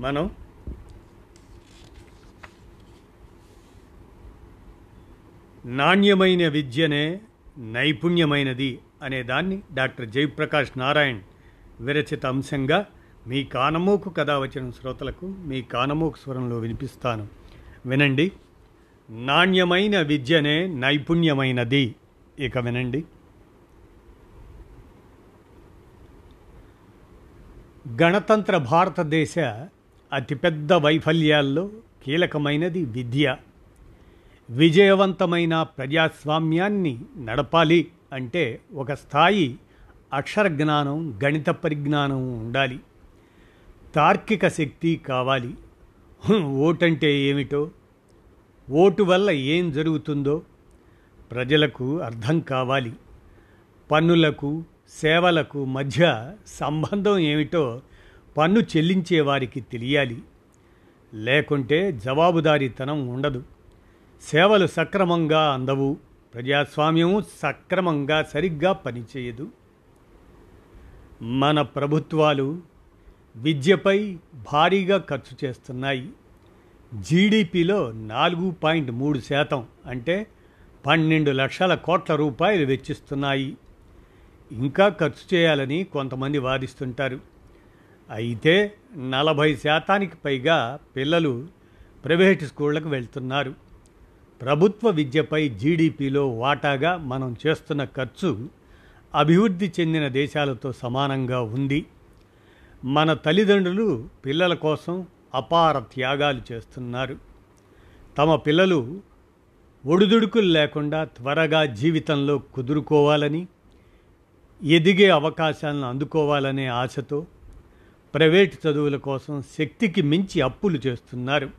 మనం నాణ్యమైన విద్యనే నైపుణ్యమైనది అనే దాన్ని డాక్టర్ జయప్రకాష్ నారాయణ్ విరచిత అంశంగా మీ కానమోకు కథ వచ్చిన శ్రోతలకు మీ కానమోకు స్వరంలో వినిపిస్తాను. వినండి. నాణ్యమైన విద్యనే నైపుణ్యమైనది. ఇక వినండి. గణతంత్ర భారతదేశ అతిపెద్ద వైఫల్యాల్లో కీలకమైనది విద్య. విజయవంతమైన ప్రజాస్వామ్యాన్ని నడపాలి అంటే ఒక స్థాయి అక్షర జ్ఞానం గణిత పరిజ్ఞానం ఉండాలి. తార్కిక శక్తి కావాలి. ఓటంటే ఏమిటో? ఓటు వల్ల ఏం జరుగుతుందో? ప్రజలకు అర్థం కావాలి. పన్నులకు సేవలకు మధ్య సంబంధం ఏమిటో పన్ను చెల్లించే వారికి తెలియాలి. లేకుంటే జవాబుదారీతనం ఉండదు. సేవలు సక్రమంగా అందవు. ప్రజాస్వామ్యం సక్రమంగా సరిగ్గా పనిచేయదు. మన ప్రభుత్వాలు విద్యపై భారీగా ఖర్చు చేస్తున్నాయి. జీడిపిలో నాలుగు పాయింట్ మూడు శాతం అంటే పన్నెండు లక్షల కోట్ల రూపాయలు వెచ్చిస్తున్నాయి. ఇంకా ఖర్చు చేయాలని కొంతమంది వాదిస్తుంటారు. అయితే నలభై శాతానికి పైగా పిల్లలు ప్రైవేట్ స్కూళ్ళకు వెళ్తున్నారు. ప్రభుత్వ విద్యపై జీడిపిలో వాటాగా మనం చేస్తున్న ఖర్చు అభివృద్ధి చెందిన దేశాలతో సమానంగా ఉంది. మన తల్లిదండ్రులు పిల్లల కోసం అపార త్యాగాలు చేస్తున్నారు. తమ పిల్లలు ఒడిదుడుకులు లేకుండా త్వరగా జీవితంలో కుదురుకోవాలని ఎదిగే అవకాశాలను అందుకోవాలనే ఆశతో ప్రైవేట్ చదువుల కోసం శక్తికి మించి అప్పులు చేస్తున్నారు.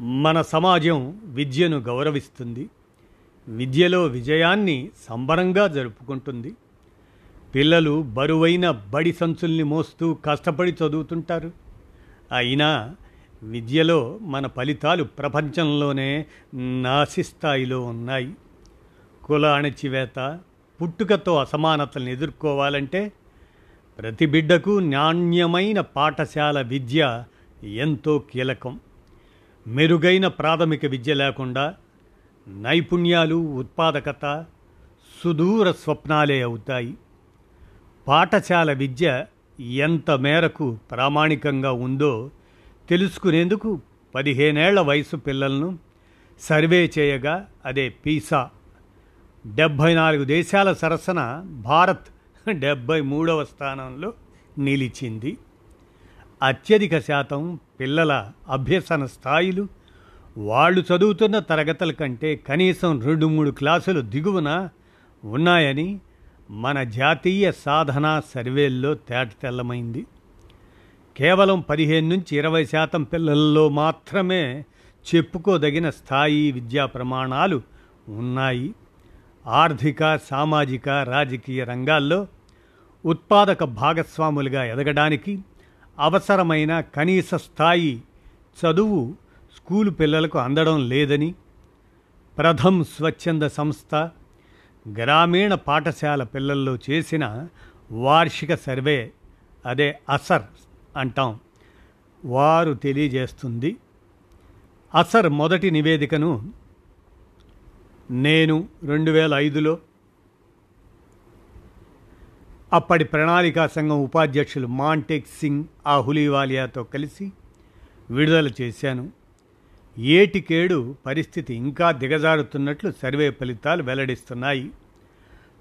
మన సమాజం విద్యను గౌరవిస్తుంది. విద్యలో విజయాన్ని సంబరంగా జరుపుకుంటుంది. పిల్లలు బరువైన బడి సంచుల్ని మోస్తూ కష్టపడి చదువుతుంటారు. అయినా విద్యలో మన ఫలితాలు ప్రపంచంలోనే నాసిస్థాయిలో ఉన్నాయి. కుల అణచివేత పుట్టుకతో అసమానతలను ఎదుర్కోవాలంటే ప్రతి బిడ్డకు నాణ్యమైన పాఠశాల విద్య ఎంతో కీలకం. మెరుగైన ప్రాథమిక విద్య లేకుండా నైపుణ్యాలు ఉత్పాదకత సుదూర స్వప్నాలే అవుతాయి. పాఠశాల విద్య ఎంత మేరకు ప్రామాణికంగా ఉందో తెలుసుకునేందుకు పదిహేనేళ్ళ వయసు పిల్లలను సర్వే చేయగా అదే పీసా. డెబ్భై నాలుగు దేశాల సరసన భారత్ డెబ్భై మూడవ స్థానంలో నిలిచింది. అత్యధిక శాతం పిల్లల అభ్యసన స్థాయిలు వాళ్ళు చదువుతున్న తరగతుల కంటే కనీసం రెండు మూడు క్లాసులు దిగువన ఉన్నాయని మన జాతీయ సాధనా సర్వేల్లో తేటతెల్లమైంది కేవలం పదిహేను నుంచి ఇరవై శాతం పిల్లల్లో మాత్రమే చెప్పుకోదగిన స్థాయి విద్యా ప్రమాణాలు ఉన్నాయి. ఆర్థిక సామాజిక రాజకీయ రంగాల్లో ఉత్పాదక భాగస్వాములుగా ఎదగడానికి అవసరమైన కనీస స్థాయి చదువు స్కూలు పిల్లలకు అందడం లేదని ప్రథమ్ స్వచ్ఛంద సంస్థ గ్రామీణ పాఠశాల పిల్లల్లో చేసిన వార్షిక సర్వే అదే అసర్ అంటాం వారు తెలియజేస్తుంది. అసర్ మొదటి నివేదికను నేను రెండు వేల ఐదులో అప్పటి ప్రణాళికా సంఘం ఉపాధ్యక్షులు మాంటెక్ సింగ్ ఆహులీవాలియాతో కలిసి విడుదల చేశాను. ఏటికేడు పరిస్థితి ఇంకా దిగజారుతున్నట్లు సర్వే ఫలితాలు వెల్లడిస్తున్నాయి.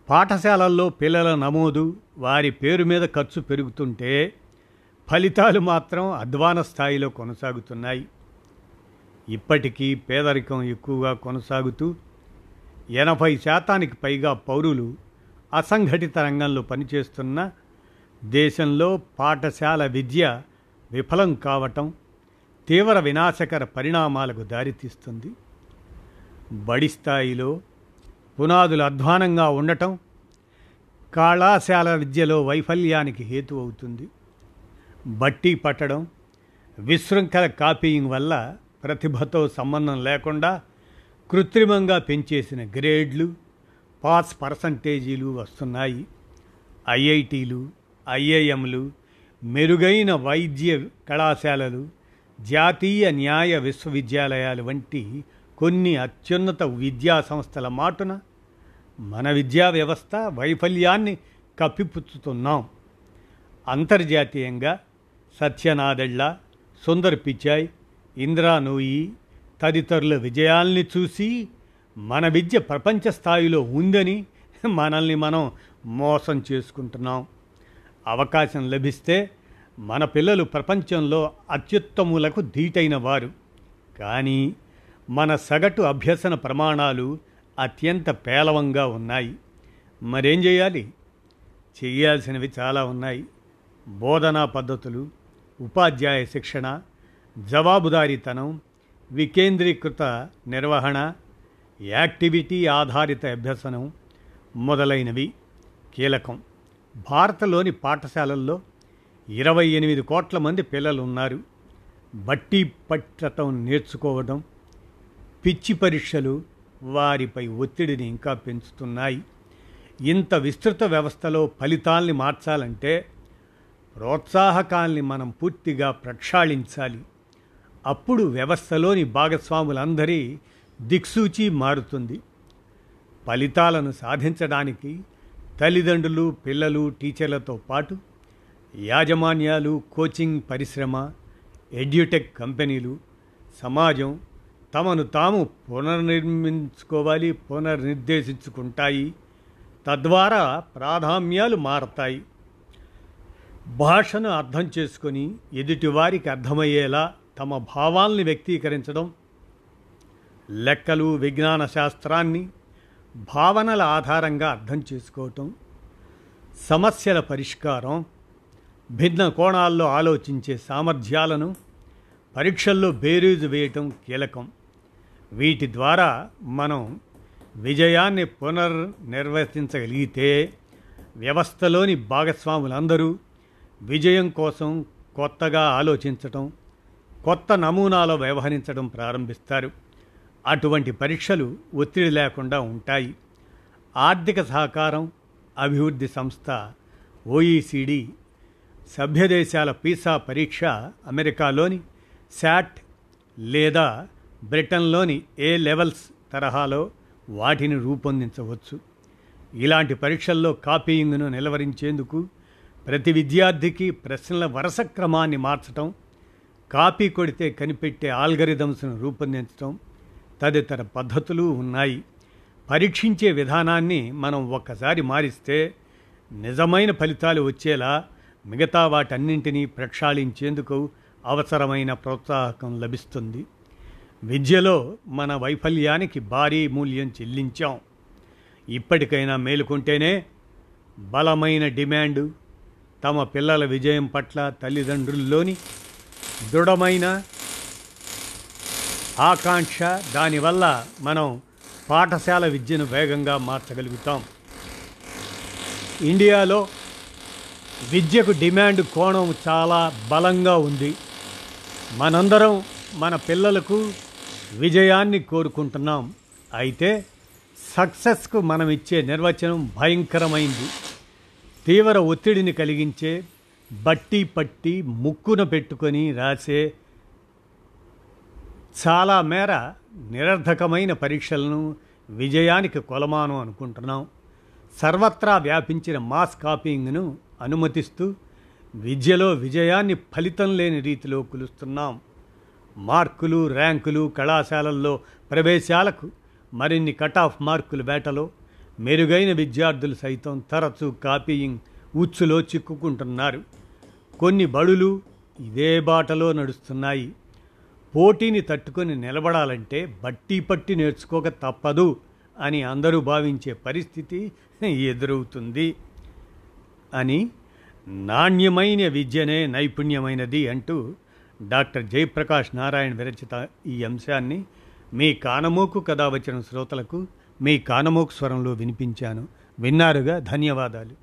పాఠశాలల్లో పిల్లల నమోదు వారి పేరు మీద ఖర్చు పెరుగుతుంటే ఫలితాలు మాత్రం అధ్వాన స్థాయిలో కొనసాగుతున్నాయి. ఇప్పటికీ పేదరికం ఎక్కువగా కొనసాగుతూ ఎనభై శాతానికి పైగా పౌరులు అసంఘటిత రంగంలో పనిచేస్తున్న దేశంలో పాఠశాల విద్య విఫలం కావటం తీవ్ర వినాశకర పరిణామాలకు దారితీస్తుంది. బడి స్థాయిలో పునాదులు అధ్వానంగా ఉండటం కళాశాల విద్యలో వైఫల్యానికి హేతు అవుతుంది. బట్టి పట్టడం విశృంఖల కాపీయింగ్ వల్ల ప్రతిభతో సంబంధం లేకుండా కృత్రిమంగా పెంచేసిన గ్రేడ్లు పాస్ పర్సంటేజీలు వస్తున్నాయి. ఐఐటీలు ఐఐఎంలు మెరుగైన వైద్య కళాశాలలు జాతీయ న్యాయ విశ్వవిద్యాలయాలు వంటి కొన్ని అత్యున్నత విద్యా సంస్థల మాటున మన విద్యా వ్యవస్థ వైఫల్యాన్ని కప్పిపుచ్చుతున్నాం. అంతర్జాతీయంగా సత్యనాదెళ్ళ సుందర్ పిచాయ్ ఇంద్రా నూయి తదితరుల విజయాల్ని చూసి మన విద్య ప్రపంచ స్థాయిలో ఉందని మనల్ని మనం మోసం చేసుకుంటున్నాం. అవకాశం లభిస్తే మన పిల్లలు ప్రపంచంలో అత్యుత్తములకు ధీటైన వారు. కానీ మన సగటు అభ్యసన ప్రమాణాలు అత్యంత పేలవంగా ఉన్నాయి. మరేం చేయాలి? చేయాల్సినవి చాలా ఉన్నాయి. బోధనా పద్ధతులు ఉపాధ్యాయ శిక్షణ జవాబుదారీతనం వికేంద్రీకృత నిర్వహణ యాక్టివిటీ ఆధారిత అభ్యసనం మొదలైనవి. కీలకం. భారతలోని పాఠశాలల్లో ఇరవై ఎనిమిది కోట్ల మంది పిల్లలు ఉన్నారు బట్టి పట్టటం నేర్చుకోవడం పిచ్చి పరీక్షలు వారిపై ఒత్తిడిని ఇంకా పెంచుతున్నాయి. ఇంత విస్తృత వ్యవస్థలో ఫలితాల్ని మార్చాలంటే ప్రోత్సాహకాల్ని మనం పూర్తిగా ప్రక్షాళించాలి. అప్పుడు వ్యవస్థలోని భాగస్వాములందరి దిక్సూచి మారుతుంది. ఫలితాలను సాధించడానికి తల్లిదండ్రులు పిల్లలు టీచర్లతో పాటు యాజమాన్యాలు కోచింగ్ పరిశ్రమ ఎడ్యుటెక్ కంపెనీలు సమాజం తమను తాము పునర్నిర్మించుకోవాలి పునర్నిర్దేశించుకుంటాయి. తద్వారా ప్రాధాన్యాలు మారతాయి. భాషను అర్థం చేసుకొని ఎదుటివారికి అర్థమయ్యేలా తమ భావాల్ని వ్యక్తీకరించడం లెక్కలు విజ్ఞాన శాస్త్రాన్ని భావనల ఆధారంగా అర్థం చేసుకోవటం సమస్యల పరిష్కారం భిన్న కోణాల్లో ఆలోచించే సామర్థ్యాలను పరీక్షల్లో బేరీజు వేయటం కీలకం. వీటి ద్వారా మనం విజయాన్ని పునర్నిర్వర్తించగలిగితే వ్యవస్థలోని భాగస్వాములందరూ విజయం కోసం కొత్తగా ఆలోచించటం కొత్త నమూనాలో వ్యవహరించడం ప్రారంభిస్తారు. అటువంటి పరీక్షలు ఒత్తిడి లేకుండా ఉంటాయి. ఆర్థిక సహకారం అభివృద్ధి సంస్థ ఓఈసిడి సభ్యదేశాల పీసా పరీక్ష అమెరికాలోని శాట్ లేదా బ్రిటన్లోని ఏ లెవెల్స్ తరహాలో వాటిని రూపొందించవచ్చు. ఇలాంటి పరీక్షల్లో కాపీయింగ్ను నిలవరించేందుకు ప్రతి విద్యార్థికి ప్రశ్నల వరుస క్రమాన్ని మార్చటం కాపీ కొడితే కనిపెట్టే ఆల్గరిథమ్స్ను రూపొందించడం తదితర పద్ధతులు ఉన్నాయి. పరీక్షించే విధానాన్ని మనం ఒక్కసారి మారిస్తే నిజమైన ఫలితాలు వచ్చేలా మిగతా వాటన్నింటినీ ప్రక్షాళించేందుకు అవసరమైన ప్రోత్సాహకం లభిస్తుంది. విద్యలో మన వైఫల్యానికి భారీ మూల్యం చెల్లించాం. ఇప్పటికైనా మేలుకుంటేనే బలమైన డిమాండు తమ పిల్లల విజయం పట్ల తల్లిదండ్రుల్లోని దృఢమైన ఆకాంక్ష దానివల్ల మనం పాఠశాల విద్యను వేగంగా మార్చగలుగుతాం. ఇండియాలో విద్యకు డిమాండ్ కోణం చాలా బలంగా ఉంది. మనందరం మన పిల్లలకు విజయాన్ని కోరుకుంటున్నాం. అయితే సక్సెస్కు మనం ఇచ్చే నిర్వచనం భయంకరమైంది. తీవ్ర ఒత్తిడిని కలిగించే బట్టి పట్టి ముక్కున పెట్టుకొని రాసే చాలా మేర నిరర్ధకమైన పరీక్షలను విజయానికి కొలమానం అనుకుంటున్నాం. సర్వత్రా వ్యాపించిన మాస్ కాపీయింగ్ను అనుమతిస్తూ విద్యలో విజయాన్ని ఫలితం లేని రీతిలో కులుస్తున్నాం. మార్కులు ర్యాంకులు కళాశాలల్లో ప్రవేశాలకు మరిన్ని కట్ ఆఫ్ మార్కుల వేటలో మెరుగైన విద్యార్థులు సైతం తరచూ కాపీయింగ్ ఉచ్చులో చిక్కుకుంటున్నారు. కొన్ని బడులు ఇదే బాటలో నడుస్తున్నాయి. పోటీని తట్టుకొని నిలబడాలంటే బట్టి పట్టి నేర్చుకోక తప్పదు అని అందరూ భావించే పరిస్థితి ఎదురవుతుంది అని నాణ్యమైన విద్యనే నైపుణ్యమైనది అంటూ డాక్టర్ జయప్రకాష్ నారాయణ విరచిత ఈ అంశాన్ని మీ కానమోకు కథ వచ్చిన శ్రోతలకు మీ కానమోకు స్వరంలో వినిపించాను. విన్నారుగా? ధన్యవాదాలు.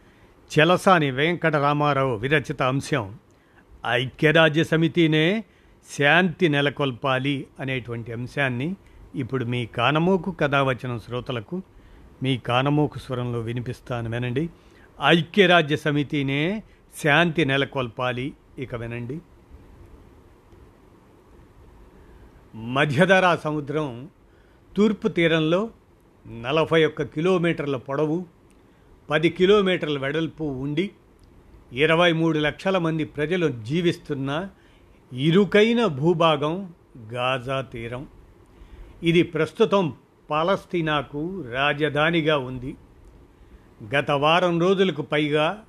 చెలసాని వెంకటరామారావు విరచిత అంశం. ఐక్యరాజ్య సమితినే శాంతి నెలకొల్పాలి అనేటువంటి అంశాన్ని ఇప్పుడు మీ కానమోకు కథావచనం శ్రోతలకు మీ కానమోకు స్వరంలో వినిపిస్తాను వినండి. ఐక్యరాజ్య సమితినే శాంతి నెలకొల్పాలి ఇక వినండి. మధ్యధరా సముద్రం తూర్పు తీరంలో నలభై ఒక్క కిలోమీటర్ల పొడవు పది కిలోమీటర్ల వెడల్పు ఉండి ఇరవై మూడు లక్షల మంది ప్రజలు జీవిస్తున్న ఇరుకైన భూభాగం గాజా తీరం. ఇది ప్రస్తుతం పాలస్తీనాకు రాజధానిగా ఉంది. గత వారం రోజులకు పైగా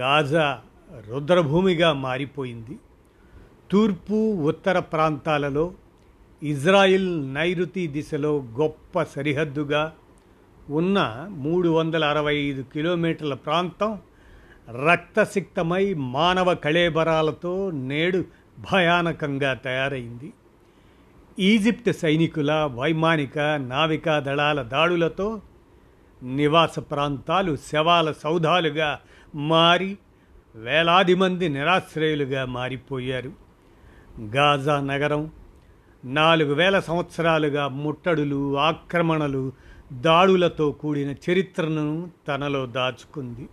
గాజా రుద్రభూమిగా మారిపోయింది. తూర్పు ఉత్తర ప్రాంతాలలో ఇజ్రాయిల్ నైరుతి దిశలో గొప్ప సరిహద్దుగా ఉన్న మూడు వందల అరవై ఐదు కిలోమీటర్ల ప్రాంతం రక్తసిక్తమై మానవ కళేబరాలతో నేడు భయానకంగా తయారైంది. ఈజిప్ట్ సైనికుల వైమానిక నావికా దళాల దాడులతో నివాస ప్రాంతాలు శవాల సౌధాలుగా మారి వేలాది మంది నిరాశ్రయులుగా మారిపోయారు. గాజా నగరం నాలుగు వేల సంవత్సరాలుగా ముట్టడులు ఆక్రమణలు దాడులతో కూడిన చరిత్రను తనలో దాచుకుంది.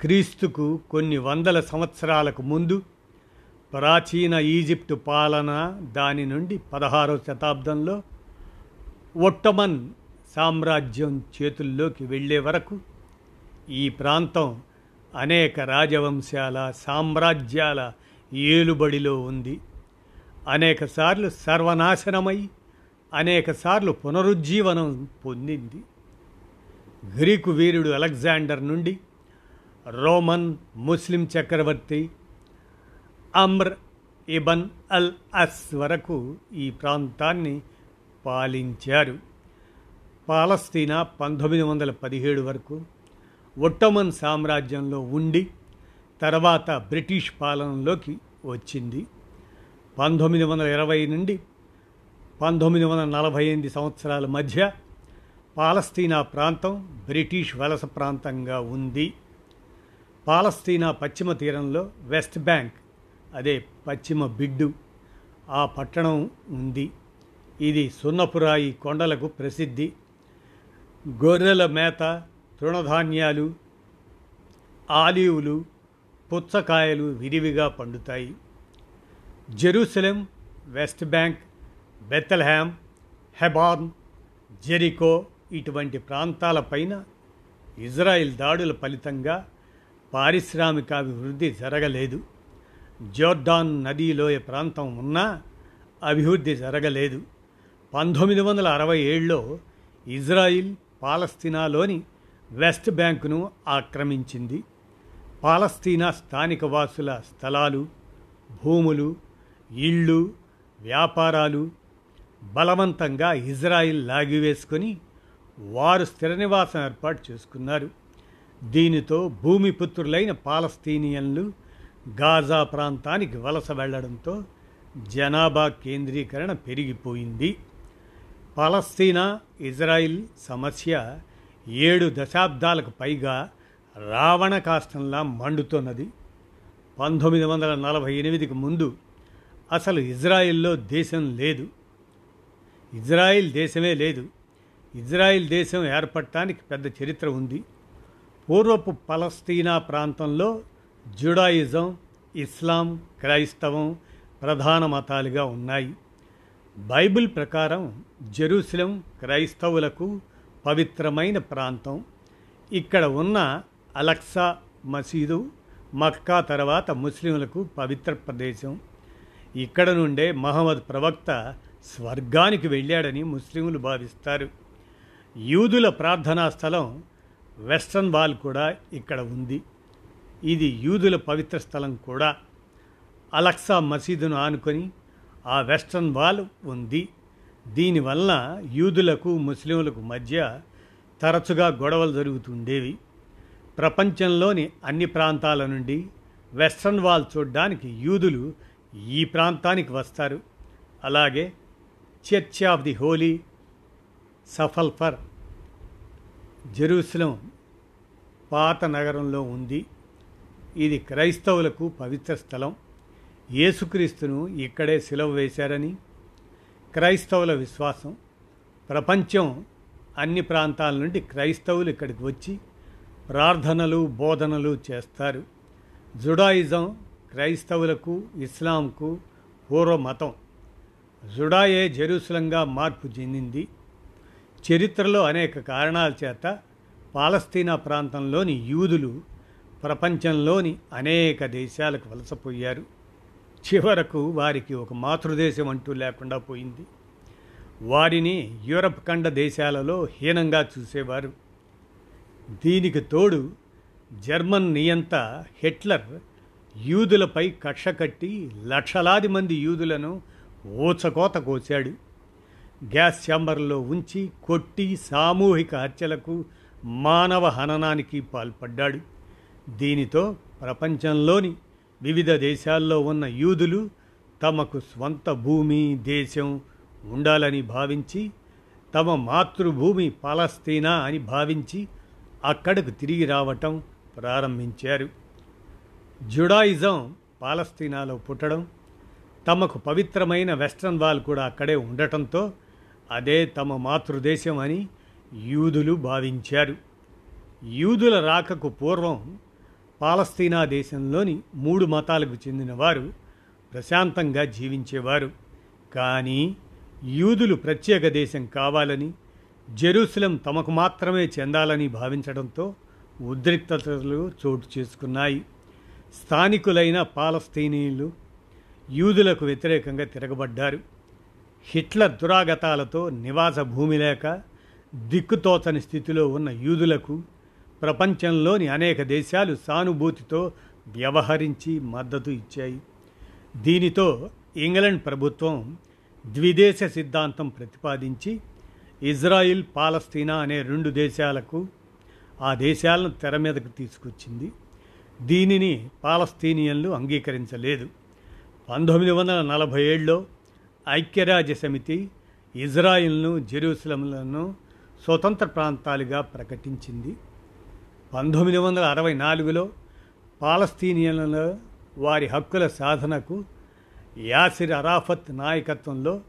క్రీస్తుకు కొన్ని వందల సంవత్సరాలకు ముందు ప్రాచీన ఈజిప్టు పాలన దాని నుండి పదహారవ శతాబ్దంలో ఒట్టమన్ సామ్రాజ్యం చేతుల్లోకి వెళ్ళే వరకు ఈ ప్రాంతం అనేక రాజవంశాల సామ్రాజ్యాల ఏలుబడిలో ఉంది. అనేకసార్లు సర్వనాశనమై అనేకసార్లు పునరుజ్జీవనం పొందింది. గ్రీకు వీరుడు అలెగ్జాండర్ నుండి రోమన్ ముస్లిం చక్రవర్తి అమ్ర్ ఇబన్ అల్ అస్ వరకు ఈ ప్రాంతాన్ని పాలించారు. పాలస్తీనా పంతొమ్మిది వందల పదిహేడు వరకు ఒట్టమన్ సామ్రాజ్యంలో ఉండి తర్వాత బ్రిటిష్ పాలనలోకి వచ్చింది. పంతొమ్మిది వందల ఇరవై నుండి పంతొమ్మిది వందల నలభై ఎనిమిది సంవత్సరాల మధ్య పాలస్తీనా ప్రాంతం బ్రిటిష్ వలస ప్రాంతంగా ఉంది. పాలస్తీనా పశ్చిమ తీరంలో వెస్ట్ బ్యాంక్ అదే పశ్చిమ బిడ్డు ఆ పట్టణం ఉంది. ఇది సున్నపురాయి కొండలకు ప్రసిద్ధి. గొర్రెల మేత తృణధాన్యాలు ఆలివులు పుచ్చకాయలు విరివిగా పండుతాయి. Jerusalem West Bank Bethlehem Hebron Jericho ఇటువంటి ప్రాంతాలపైన ఇజ్రాయిల్ దాడుల ఫలితంగా పారిశ్రామికాభివృద్ధి జరగలేదు. జోర్డాన్ నదీలోయ ప్రాంతం ఉన్నా అభివృద్ధి జరగలేదు. పంతొమ్మిది వందల అరవై ఏడులో ఇజ్రాయిల్ పాలస్తీనాలోని వెస్ట్ బ్యాంకును ఆక్రమించింది. పాలస్తీనా స్థానిక వాసుల స్థలాలు భూములు ఇళ్ళు వ్యాపారాలు బలవంతంగా ఇజ్రాయిల్ లాగివేసుకొని వారు స్థిర నివాసం ఏర్పాటు చేసుకున్నారు. దీనితో భూమిపుత్రులైన పాలస్తీనియన్లు గాజా ప్రాంతానికి వలస వెళ్ళడంతో జనాభా కేంద్రీకరణ పెరిగిపోయింది. పాలస్తీనా ఇజ్రాయిల్ సమస్య ఏడు దశాబ్దాలకు పైగా రావణ కాష్టంలా మండుతున్నది. పంతొమ్మిది వందల నలభై ఎనిమిదికి ముందు అసలు ఇజ్రాయిల్లో దేశం లేదు. ఇజ్రాయిల్ దేశమే లేదు. ఇజ్రాయిల్ దేశం ఏర్పడటానికి పెద్ద చరిత్ర ఉంది. పూర్వపు పలస్తీనా ప్రాంతంలో జుడాయిజం ఇస్లాం క్రైస్తవం ప్రధాన మతాలుగా ఉన్నాయి. బైబిల్ ప్రకారం జెరూసలం క్రైస్తవులకు పవిత్రమైన ప్రాంతం. ఇక్కడ ఉన్న అలక్సా మసీదు మక్కా తర్వాత ముస్లింలకు పవిత్ర ప్రదేశం. ఇక్కడ నుండే మహమ్మద్ ప్రవక్త స్వర్గానికి వెళ్ళాడని ముస్లింలు భావిస్తారు. యూదుల ప్రార్థనా స్థలం వెస్ట్రన్ వాల్ కూడా ఇక్కడ ఉంది. ఇది యూదుల పవిత్ర స్థలం కూడా. అలక్సా మసీదును ఆనుకొని ఆ వెస్ట్రన్ వాల్ ఉంది. దీనివల్ల యూదులకు ముస్లింలకు మధ్య తరచుగా గొడవలు జరుగుతుండేవి. ప్రపంచంలోని అన్ని ప్రాంతాల నుండి వెస్ట్రన్ వాల్ చూడడానికి యూదులు ఈ ప్రాంతానికి వస్తారు. అలాగే Church of the Holy Sepulchre Jerusalem పాత నగరంలో ఉంది. ఇది క్రైస్తవులకు పవిత్ర స్థలం. యేసుక్రీస్తును ఇక్కడే సిలవ వేశారని క్రైస్తవుల విశ్వాసం. ప్రపంచం అన్ని ప్రాంతాల నుండి క్రైస్తవులు ఇక్కడికి వచ్చి ప్రార్థనలు బోధనలు చేస్తారు. జుడాయిజం క్రైస్తవులకు ఇస్లాంకు పూర్వ మతం జుడాయే జెరూసలంగా మార్పు చెందింది. చరిత్రలో అనేక కారణాల చేత పాలస్తీనా ప్రాంతంలోని యూదులు ప్రపంచంలోని అనేక దేశాలకు వలసపోయారు. చివరకు వారికి ఒక మాతృదేశం అంటూ లేకుండా పోయింది. వారిని యూరప్ ఖండ దేశాలలో హీనంగా చూసేవారు. దీనికి తోడు జర్మన్ నియంత హిట్లర్ యూదులపై కక్ష కట్టి లక్షలాది మంది యూదులను ఊచకోత కోశాడు. గ్యాస్ ఛాంబర్లో ఉంచి కొట్టి సామూహిక హత్యలకు మానవ హననానికి పాల్పడ్డాడు. దీనితో ప్రపంచంలోని వివిధ దేశాల్లో ఉన్న యూదులు తమకు స్వంత భూమి దేశం ఉండాలని భావించి తమ మాతృభూమి పాలస్తీనా అని భావించి అక్కడకు తిరిగి రావటం ప్రారంభించారు. జుడాయిజం పాలస్తీనాలో పుట్టడం తమకు పవిత్రమైన వెస్ట్రన్ వాల్ కూడా అక్కడే ఉండటంతో అదే తమ మాతృదేశం అని యూదులు భావించారు. యూదుల రాకకు పూర్వం పాలస్తీనా దేశంలోని మూడు మతాలకు చెందినవారు ప్రశాంతంగా జీవించేవారు. కానీ యూదులు ప్రత్యేక దేశం కావాలని జెరూసలం తమకు మాత్రమే చెందాలని భావించడంతో ఉద్రిక్తతలు చోటు చేసుకున్నాయి. స్థానికులైన పాలస్తీనీయులు యూదులకు వ్యతిరేకంగా తిరగబడ్డారు. హిట్లర్ దురాగతాలతో నివాస భూమి లేక దిక్కుతోచని స్థితిలో ఉన్న యూదులకు ప్రపంచంలోని అనేక దేశాలు సానుభూతితో వ్యవహరించి మద్దతు ఇచ్చాయి. దీనితో ఇంగ్లాండ్ ప్రభుత్వం ద్విదేశ సిద్ధాంతం ప్రతిపాదించి ఇజ్రాయిల్ పాలస్తీనా అనే రెండు దేశాలకు ఆ దేశాలను తెర మీదకు తీసుకొచ్చింది. దీనిని పాలస్తీనియన్లు అంగీకరించలేదు. పంతొమ్మిది వందల నలభై ఏడులో ఐక్యరాజ్య సమితి ఇజ్రాయిల్ను జెరూసలంలను స్వతంత్ర ప్రాంతాలుగా ప్రకటించింది. పంతొమ్మిది వందల అరవై నాలుగులో పాలస్తీనియన్ల వారి హక్కుల సాధనకు యాసిర్ అరాఫత్ నాయకత్వంలో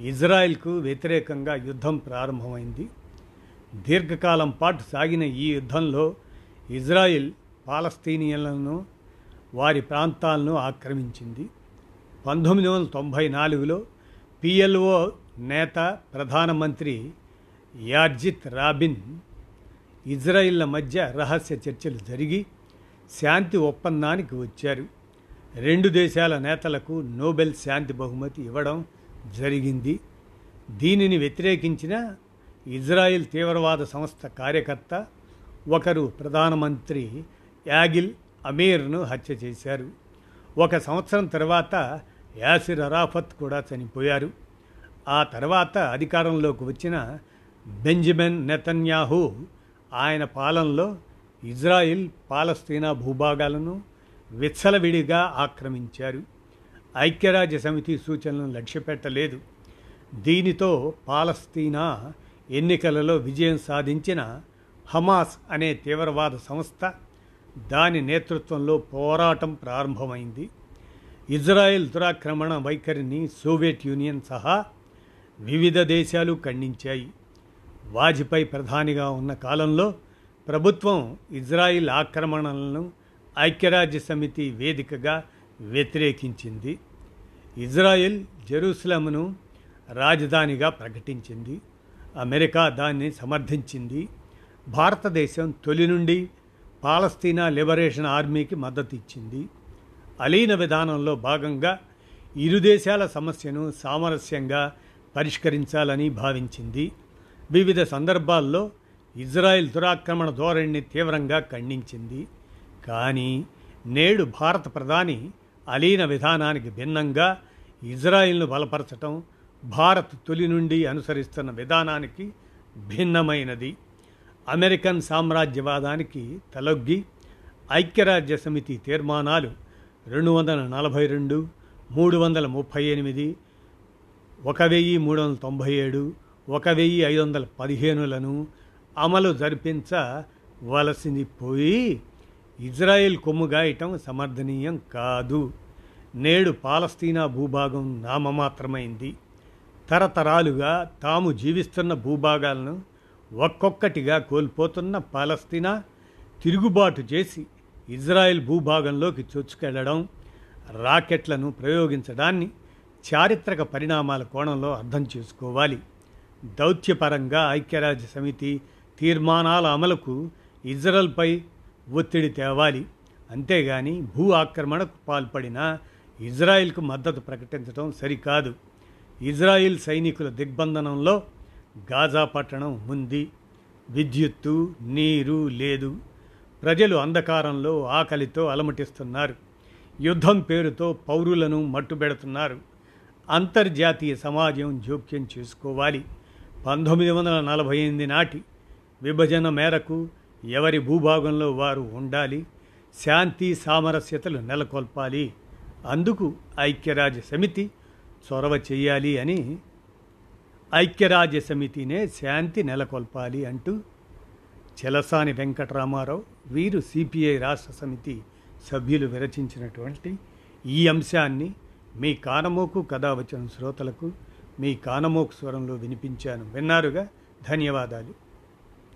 ఇజ్రాయెల్కు వ్యతిరేకంగా యుద్ధం ప్రారంభమైంది. దీర్ఘకాలం పాటు సాగిన ఈ యుద్ధంలో ఇజ్రాయిల్ పాలస్తీనియన్లను వారి ప్రాంతాలను ఆక్రమించింది. పంతొమ్మిది వందల తొంభై నాలుగులో పిఎల్ఓ నేత ప్రధానమంత్రి యార్జిత్ రాబిన్ ఇజ్రాయిల్ల మధ్య రహస్య చర్చలు జరిగి శాంతి ఒప్పందానికి వచ్చారు. రెండు దేశాల నేతలకు నోబెల్ శాంతి బహుమతి ఇవ్వడం జరిగింది. దీనిని వ్యతిరేకించిన ఇజ్రాయిల్ తీవ్రవాద సంస్థ కార్యకర్త ఒకరు ప్రధానమంత్రి యాగిల్ అమీర్ను హత్య చేశారు. ఒక సంవత్సరం తర్వాత యాసిర్ అరాఫత్ కూడా చనిపోయారు. ఆ తర్వాత అధికారంలోకి వచ్చిన బెంజమిన్ నెతన్యాహు ఆయన పాలనలో ఇజ్రాయిల్ పాలస్తీనా భూభాగాలను విచ్చలవిడిగా ఆక్రమించారు. ఐక్యరాజ్య సమితి సూచనలను లక్ష్యపెట్టలేదు. దీనితో పాలస్తీనా ఎన్నికలలో విజయం సాధించిన హమాస్ అనే తీవ్రవాద సంస్థ దాని నేతృత్వంలో పోరాటం ప్రారంభమైంది. ఇజ్రాయెల్ దురాక్రమణ వైఖరిని సోవియట్ యూనియన్ సహా వివిధ దేశాలు ఖండించాయి. వాజ్పేయి ప్రధానిగా ఉన్న కాలంలో ప్రభుత్వం ఇజ్రాయిల్ ఆక్రమణలను ఐక్యరాజ్య సమితి వేదికగా వ్యతిరేకించింది. ఇజ్రాయెల్ జెరూసలంను రాజధానిగా ప్రకటించింది. అమెరికా దాన్ని సమర్థించింది. భారతదేశం తొలి నుండి పాలస్తీనా లిబరేషన్ ఆర్మీకి మద్దతు ఇచ్చింది. అలీన విధానంలో భాగంగా ఇరు దేశాల సమస్యను సామరస్యంగా పరిష్కరించాలని భావించింది. వివిధ సందర్భాల్లో ఇజ్రాయెల్ దురాక్రమణ ధోరణిని తీవ్రంగా ఖండించింది. కానీ నేడు భారత ప్రధాని అలీన విధానానికి భిన్నంగా ఇజ్రాయిల్ను బలపరచటం భారత్ తొలి నుండి అనుసరిస్తున్న విధానానికి భిన్నమైనది. అమెరికన్ సామ్రాజ్యవాదానికి తలొగ్గి ఐక్యరాజ్య సమితి తీర్మానాలు రెండు వందల నలభై రెండు మూడు వందల ముప్పై ఎనిమిది ఒక వెయ్యి మూడు వందల తొంభై ఏడు ఒక వెయ్యి ఐదు వందల పదిహేనులను అమలు జరిపించవలసింది పోయి ఇజ్రాయెల్ కొమ్ముగాయటం సమర్థనీయం కాదు. నేడు పాలస్తీనా భూభాగం నామమాత్రమైంది. తరతరాలుగా తాము జీవిస్తున్న భూభాగాలను ఒక్కొక్కటిగా కోల్పోతున్న పాలస్తీనా తిరుగుబాటు చేసి ఇజ్రాయెల్ భూభాగంలోకి చొచ్చుకెళ్ళడం రాకెట్లను ప్రయోగించడాన్ని చారిత్రక పరిణామాల కోణంలో అర్థం చేసుకోవాలి. దౌత్యపరంగా ఐక్యరాజ్య సమితి తీర్మానాల అమలుకు ఇజ్రాయెల్పై ఒత్తిడి తేవాలి. అంతేగాని భూ ఆక్రమణకు పాల్పడిన ఇజ్రాయిల్కు మద్దతు ప్రకటించడం సరికాదు. ఇజ్రాయిల్ సైనికుల దిగ్బంధనంలో గాజా పట్టణం ఉంది. విద్యుత్తు నీరు లేదు. ప్రజలు అంధకారంలో ఆకలితో అలమటిస్తున్నారు. యుద్ధం పేరుతో పౌరులను మట్టుబెడుతున్నారు. అంతర్జాతీయ సమాజం జోక్యం చేసుకోవాలి. పంతొమ్మిది వందల నలభై ఎనిమిది నాటి విభజన మేరకు ఎవరి భూభాగంలో వారు ఉండాలి? శాంతి సామరస్యతలు నెలకొల్పాలి. అందుకు ఐక్యరాజ్య సమితి చొరవ చేయాలి అని ఐక్యరాజ్య సమితినే శాంతి నెలకొల్పాలి అంటూ చెలసాని వెంకటరామారావు వీరు సిపిఐ రాష్ట్ర సమితి సభ్యులు విరచించినటువంటి ఈ అంశాన్ని మీ కానమోకు కథ వచ్చిన శ్రోతలకు మీ కానమోకు స్వరంలో వినిపించాను. విన్నారుగా? ధన్యవాదాలు.